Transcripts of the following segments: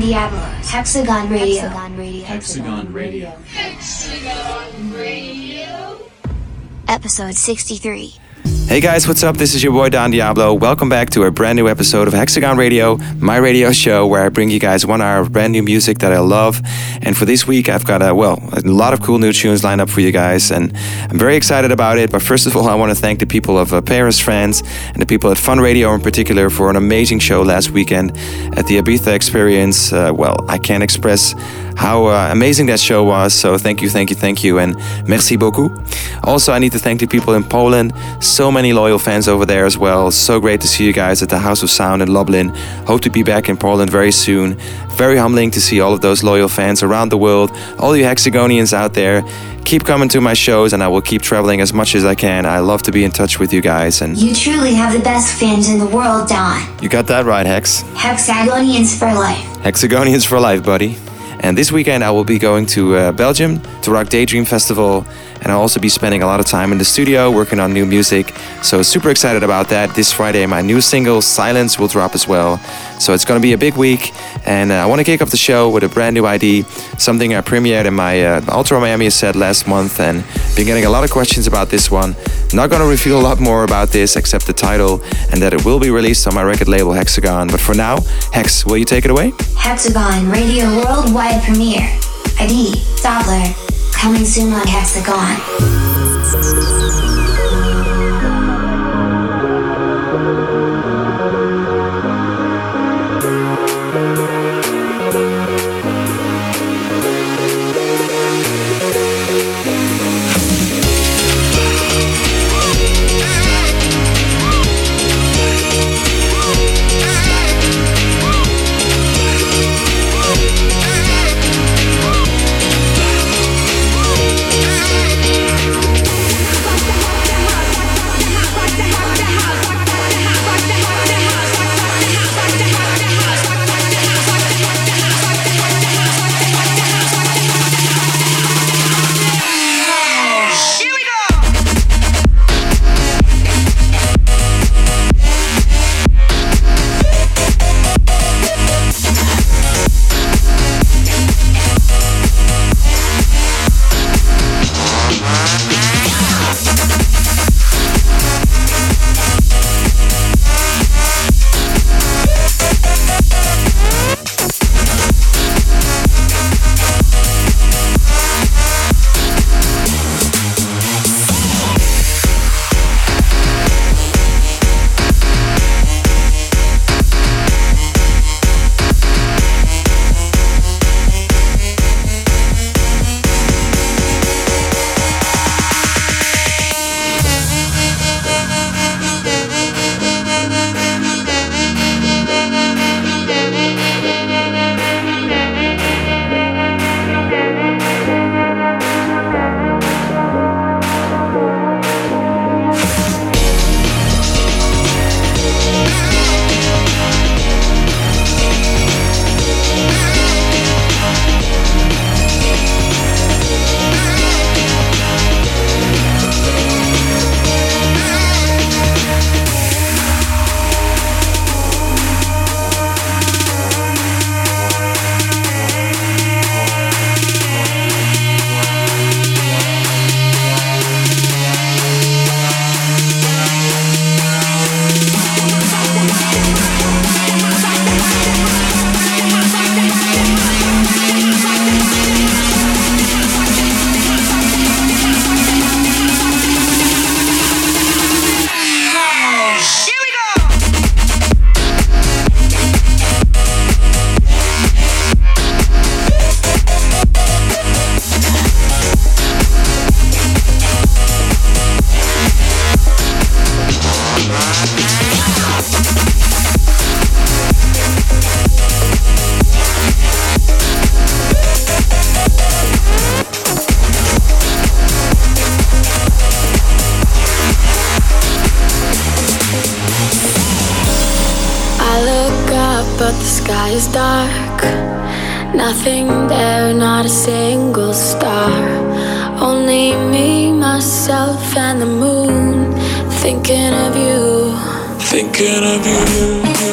Don Diablo, Hexagon Radio. Hexagon Radio. Episode 63. Hey guys, what's up? This is your boy Don Diablo. Welcome back to a brand new episode of Hexagon Radio, my radio show where I bring you guys one hour of brand new music that I love. And for this week, I've got a well, a lot of cool new tunes lined up for you guys, and I'm very excited about it. But first of all, I want to thank the people of uh, Paris, France, and the people at Fun Radio in particular for an amazing show last weekend at the Ibiza Experience. Uh, well, I can't express how uh, amazing that show was. So thank you, thank you, thank you, and merci beaucoup. Also, I need to thank the people in Poland. So many loyal fans over there as well. So great to see you guys at the House of Sound in Lublin. Hope to be back in Poland very soon. Very humbling to see all of those loyal fans around the world. All you Hexagonians out there, keep coming to my shows, and I will keep traveling as much as I can. I love to be in touch with you guys, and You truly have the best fans in the world, Don. you got that right, Hex. Hexagonians for life. Hexagonians for life, buddy. And this weekend I will be going to uh, Belgium to Rock Daydream Festival, and I'll also be spending a lot of time in the studio working on new music. So super excited about that. This Friday, my new single "Silence" will drop as well. So it's going to be a big week, and uh, I want to kick off the show with a brand new ID, something I premiered in my uh, Ultra Miami set last month, and been getting a lot of questions about this one. Not going to reveal a lot more about this except the title and that it will be released on my record label Hexagon. But for now, Hex, will you take it away? Hexagon Radio Worldwide Premiere. ID, Doppler. Coming soon on Hexagon. You.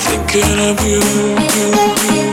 Thinking of you.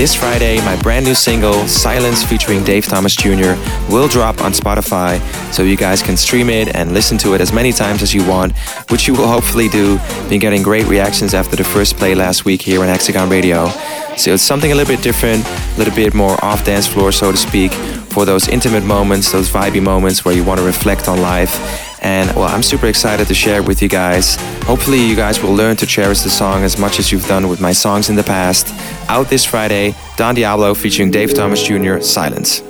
This Friday, my brand new single, Silence, featuring Dave Thomas Jr., will drop on Spotify, so you guys can stream it and listen to it as many times as you want, which you will hopefully do. Been getting great reactions after the first play last week here on Hexagon Radio. So it's something a little bit different, a little bit more off dance floor, so to speak, for those intimate moments, those vibey moments where you want to reflect on life and well, I'm super excited to share it with you guys. Hopefully, you guys will learn to cherish the song as much as you've done with my songs in the past. Out this Friday, Don Diablo featuring Dave Thomas Jr. Silence.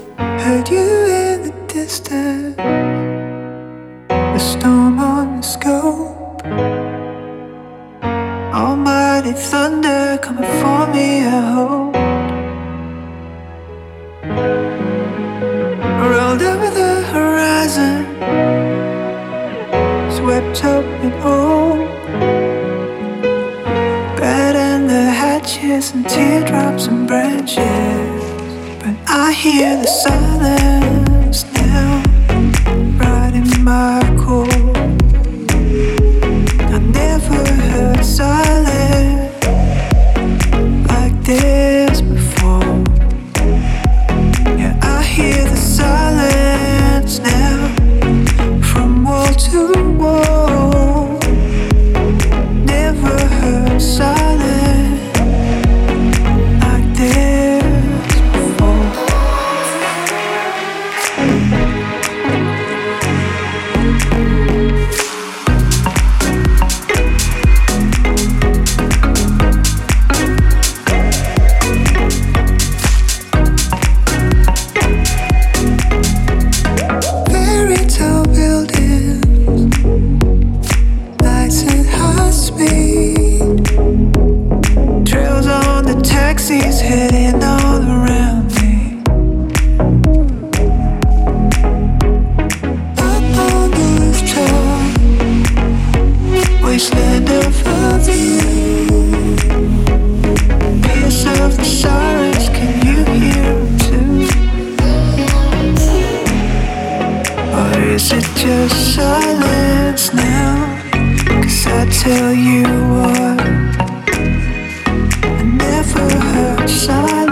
shall I?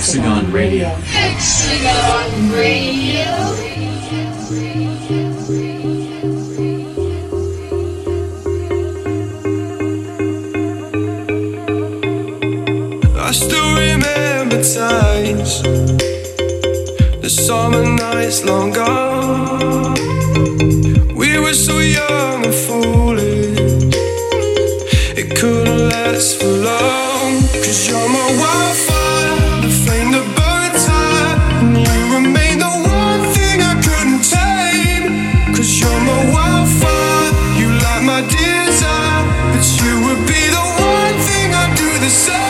Hexagon Radio. Hexagon Radio. I still remember times The summer nights long gone We were so young and foolish It couldn't last for long Cause you're my wildfire say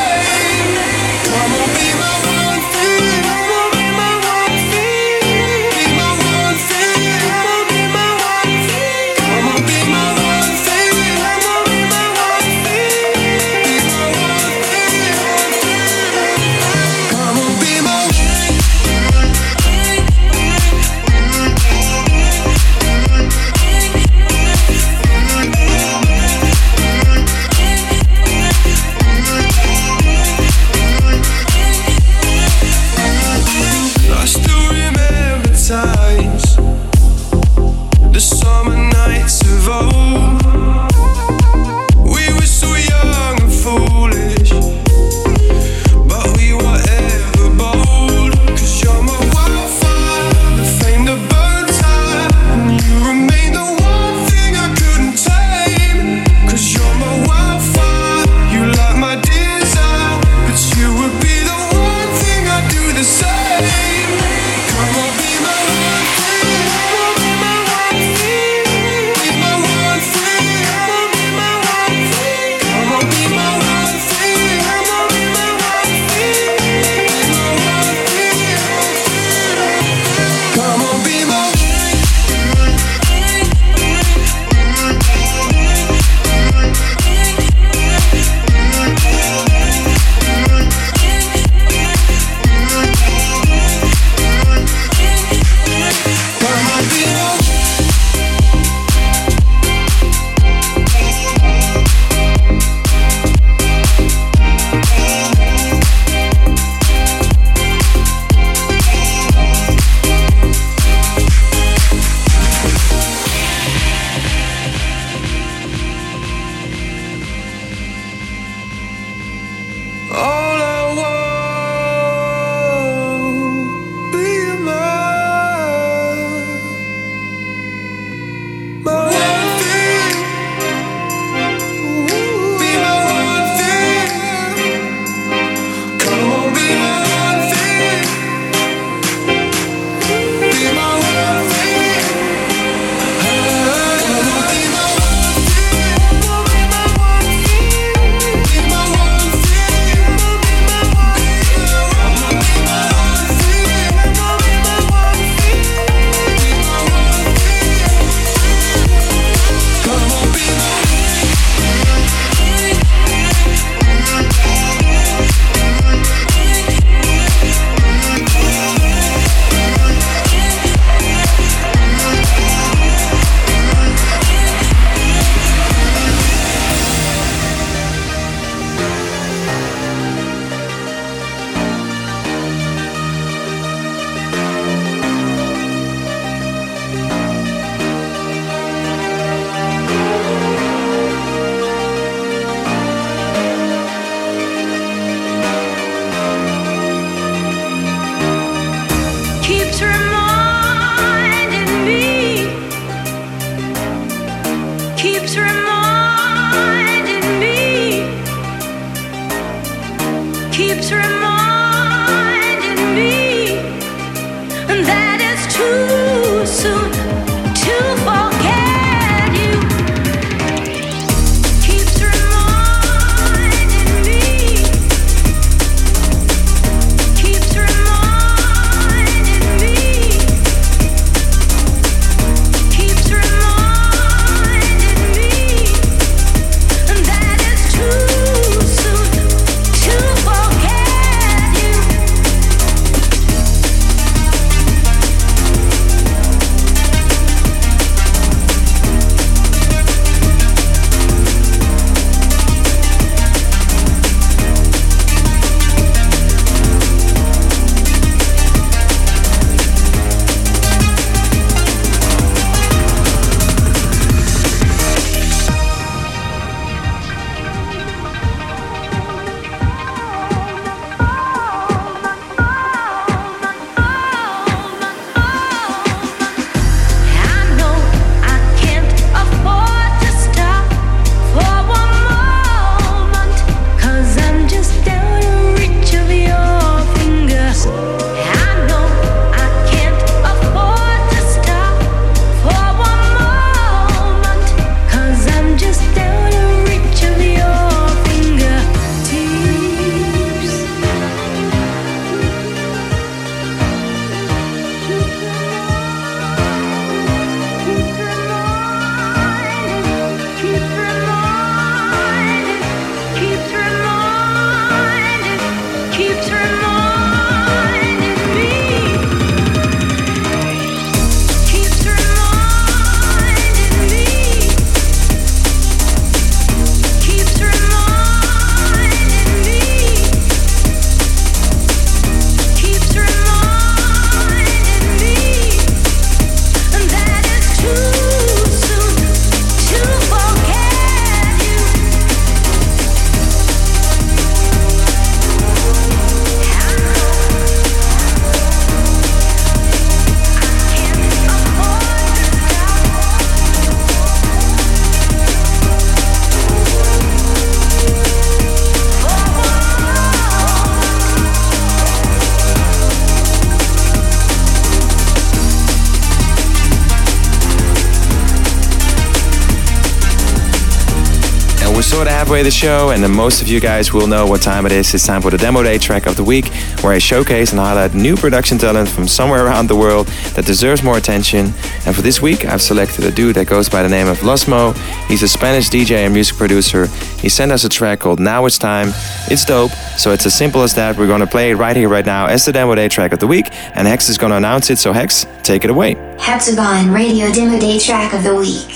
halfway the show, and then most of you guys will know what time it is. It's time for the Demo Day track of the week, where I showcase and highlight new production talent from somewhere around the world that deserves more attention. And for this week, I've selected a dude that goes by the name of Losmo. He's a Spanish DJ and music producer. He sent us a track called Now It's Time. It's dope, so it's as simple as that. We're gonna play it right here, right now, as the Demo Day track of the week, and Hex is gonna announce it. So Hex, take it away. Hexagon Radio Demo Day track of the week.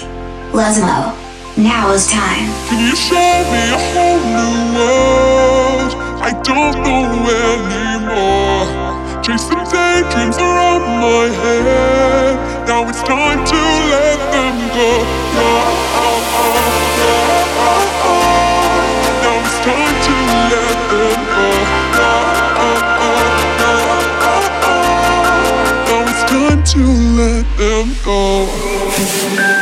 Lesmo. Now is time. Can you show me a whole new world? I don't know anymore. Chasing daydreams around my head. Now it's time to let them go. Now it's time to let them go. Now it's time to let them go.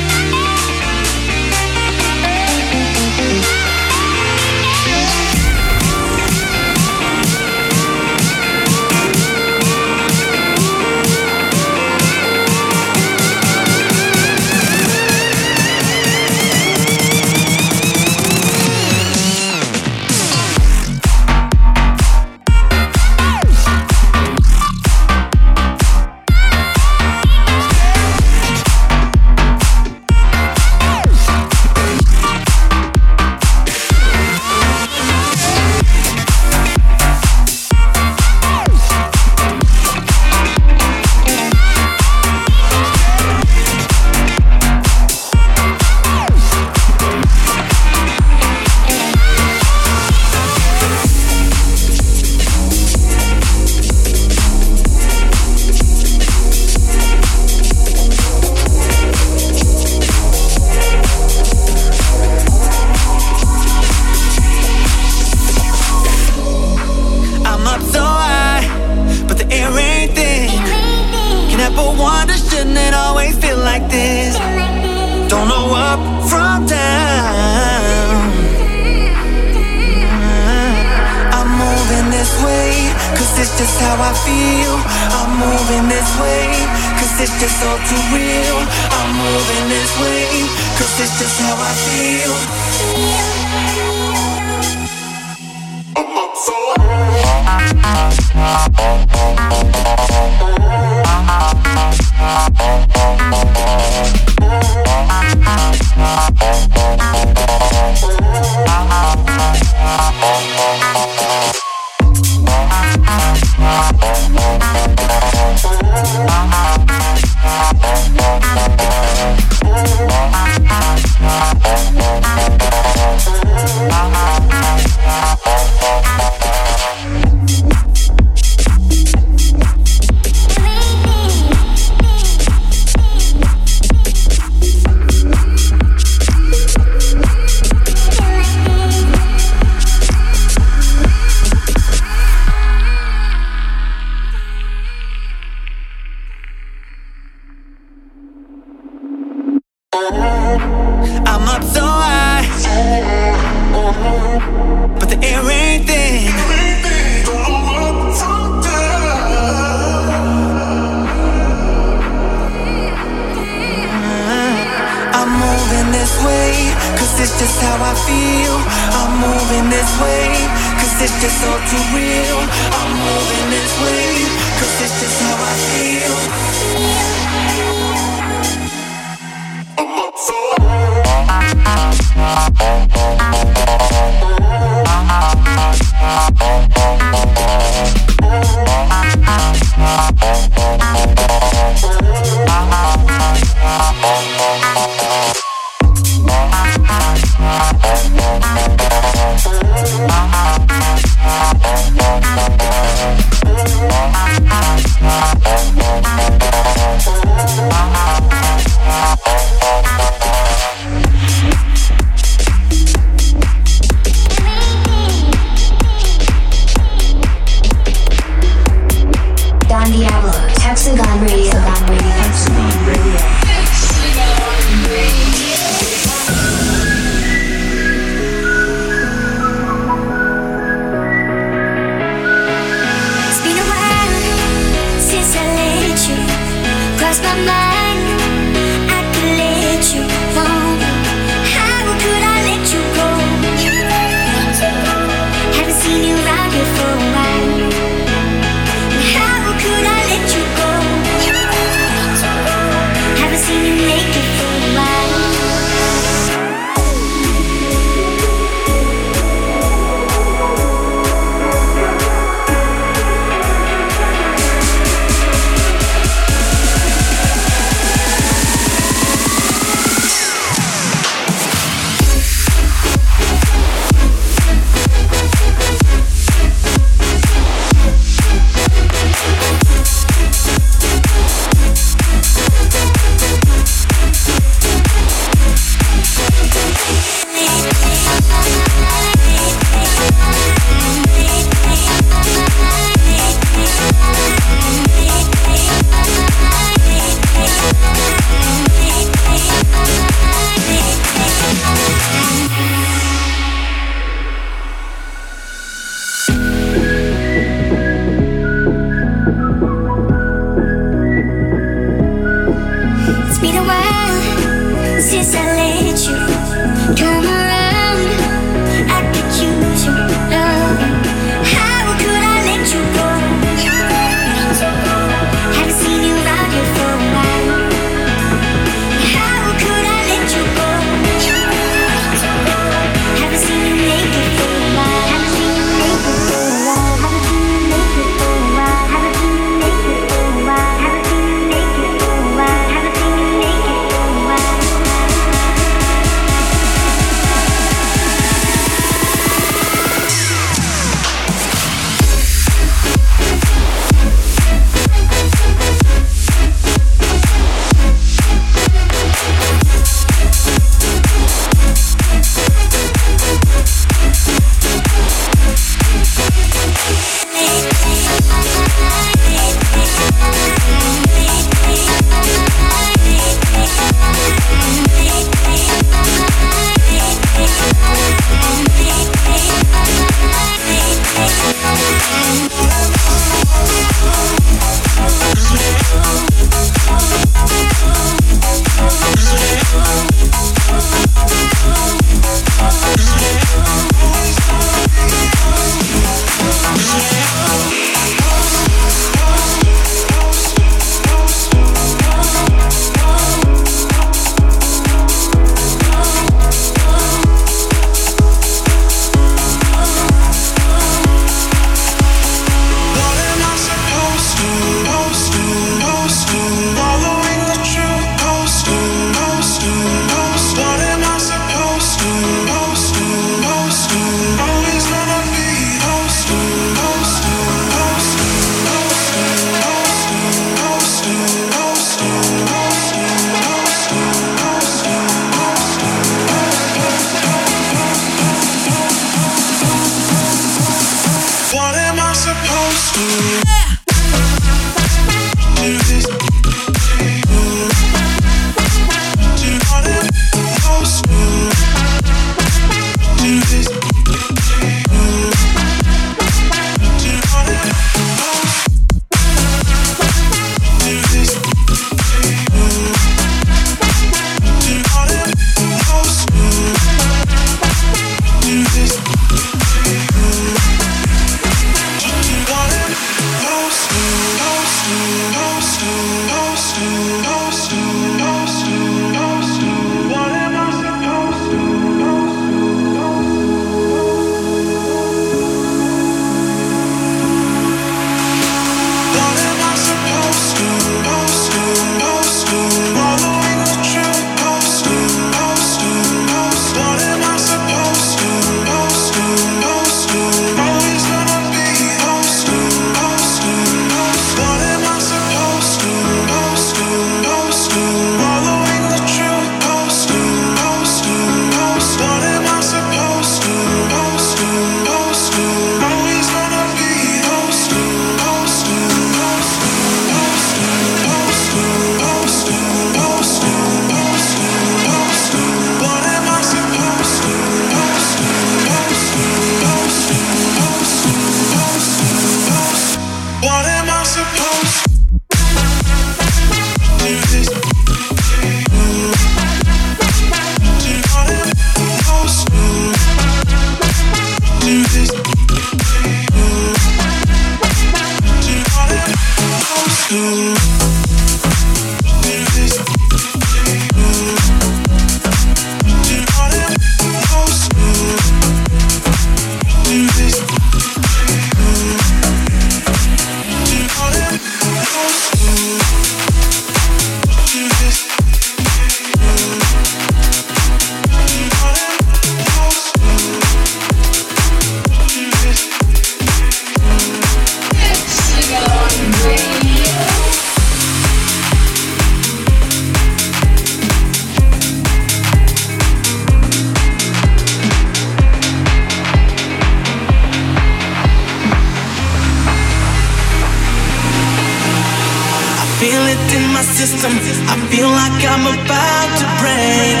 System. I feel like I'm about to break.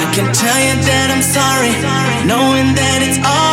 I can tell you that I'm sorry, knowing that it's all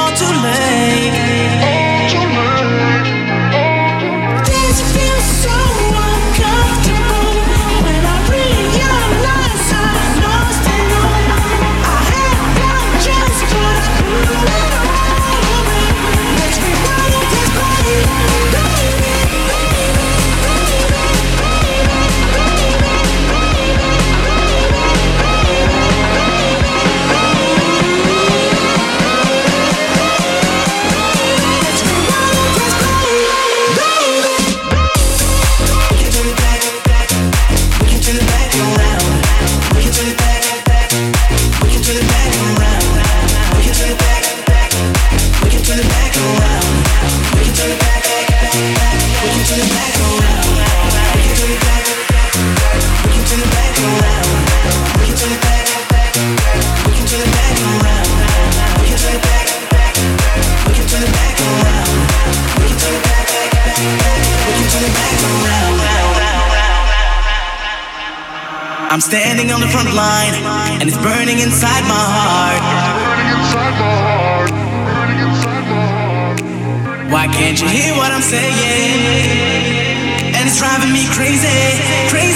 standing on the front line, and it's burning inside my heart. Why can't you hear what I'm saying? And it's driving me crazy, crazy, crazy.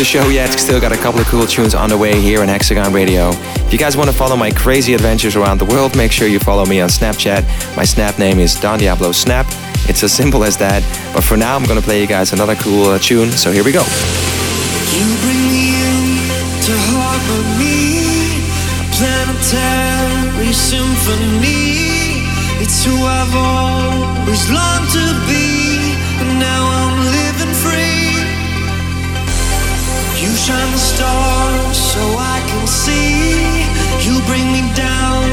The show yet. Still got a couple of cool tunes on the way here on Hexagon Radio. If you guys want to follow my crazy adventures around the world, make sure you follow me on Snapchat. My Snap name is Don Diablo Snap. It's as simple as that. But for now, I'm going to play you guys another cool uh, tune. So here we go. It's who I've always longed to be, stars so I can see. You bring me down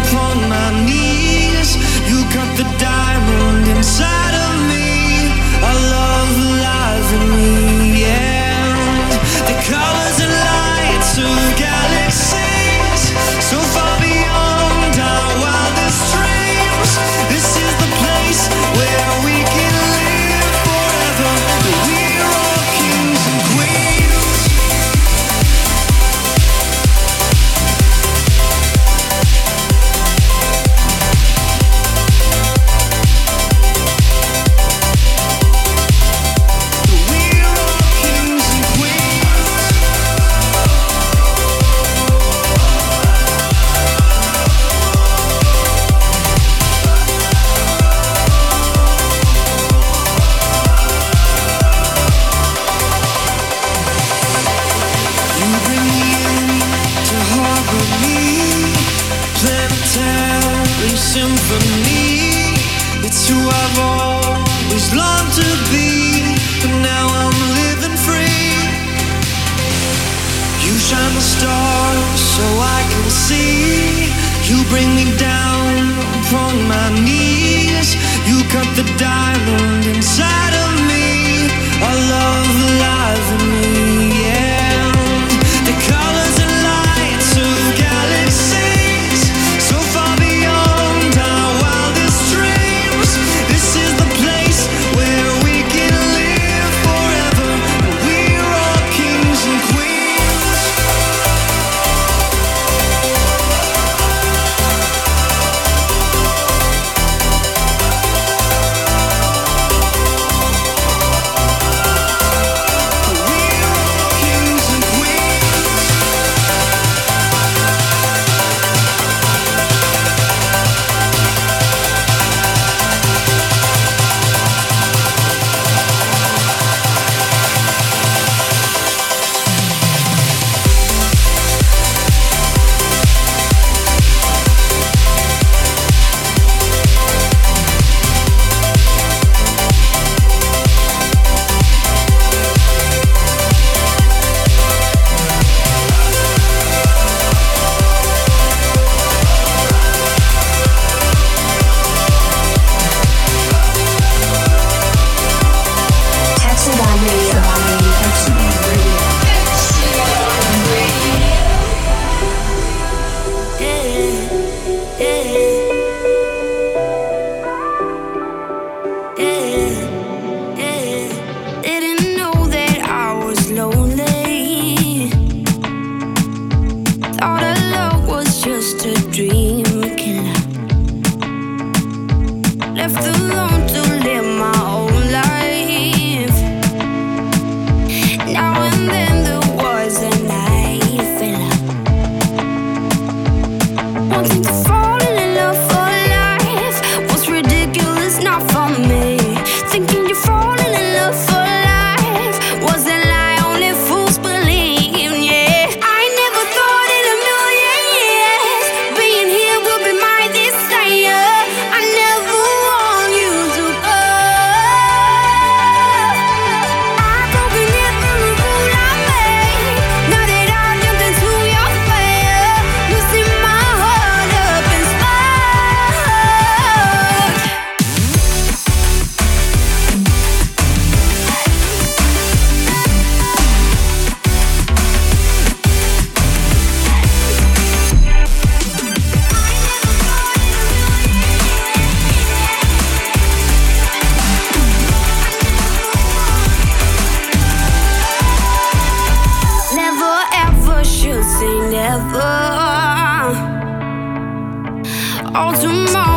upon my knees. You cut the diamond all tomorrow.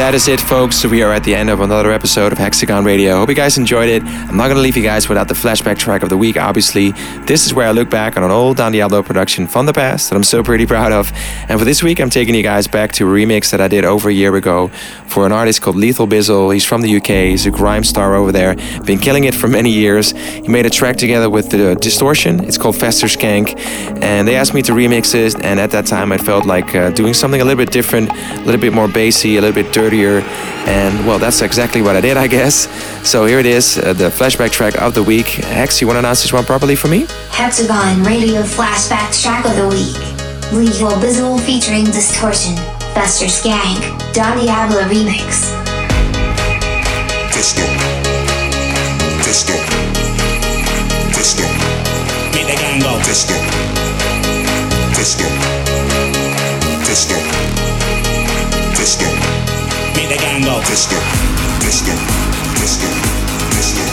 That is it, folks. We are at the end of another episode of Hexagon Radio. Hope you guys enjoyed it. I'm not going to leave you guys without the flashback track of the week, obviously. This is where I look back on an old Don Diablo production from the past that I'm so pretty proud of. And for this week, I'm taking you guys back to a remix that I did over a year ago for an artist called Lethal Bizzle. He's from the UK, he's a grime star over there, been killing it for many years. He made a track together with the Diztortion. It's called Fester Skanck. And they asked me to remix it. And at that time, I felt like uh, doing something a little bit different, a little bit more bassy, a little bit dirtier and well, that's exactly what I did, I guess. So here it is, uh, the flashback track of the week. Hex, you want to announce this one properly for me? Hexagon Radio Flashback Track of the Week. Lethal Bizzle featuring Diztortion. Fester Skanck. Don Diablo Remix. Disco. Disco. Disco. Meet the gang go. Disco. Disco. Disco. Disco. The gang go. Disco. Disco. Disco. Disco.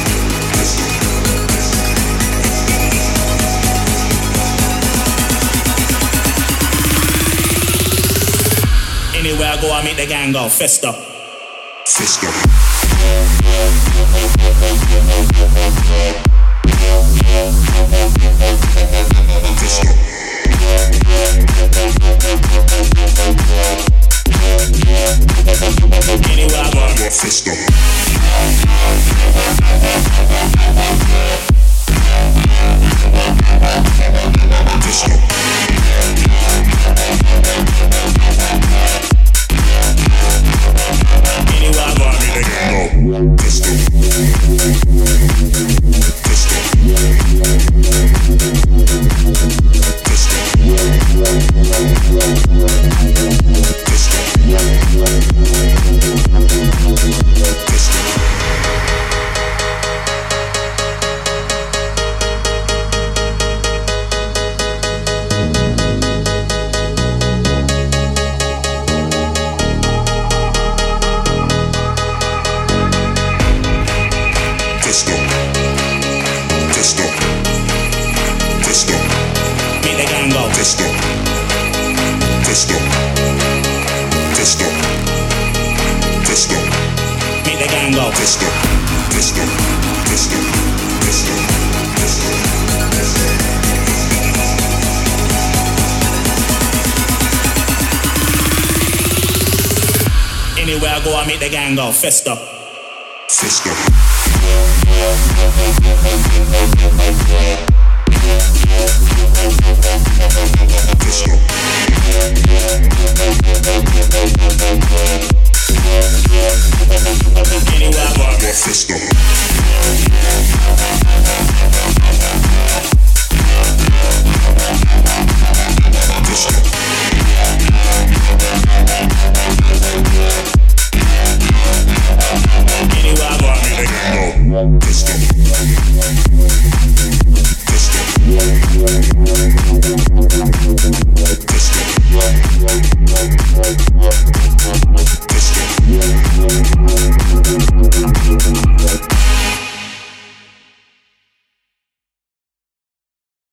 Disco. Anywhere I go, I meet the gang go. Festa. Fisco. Disco. Disco. Manchester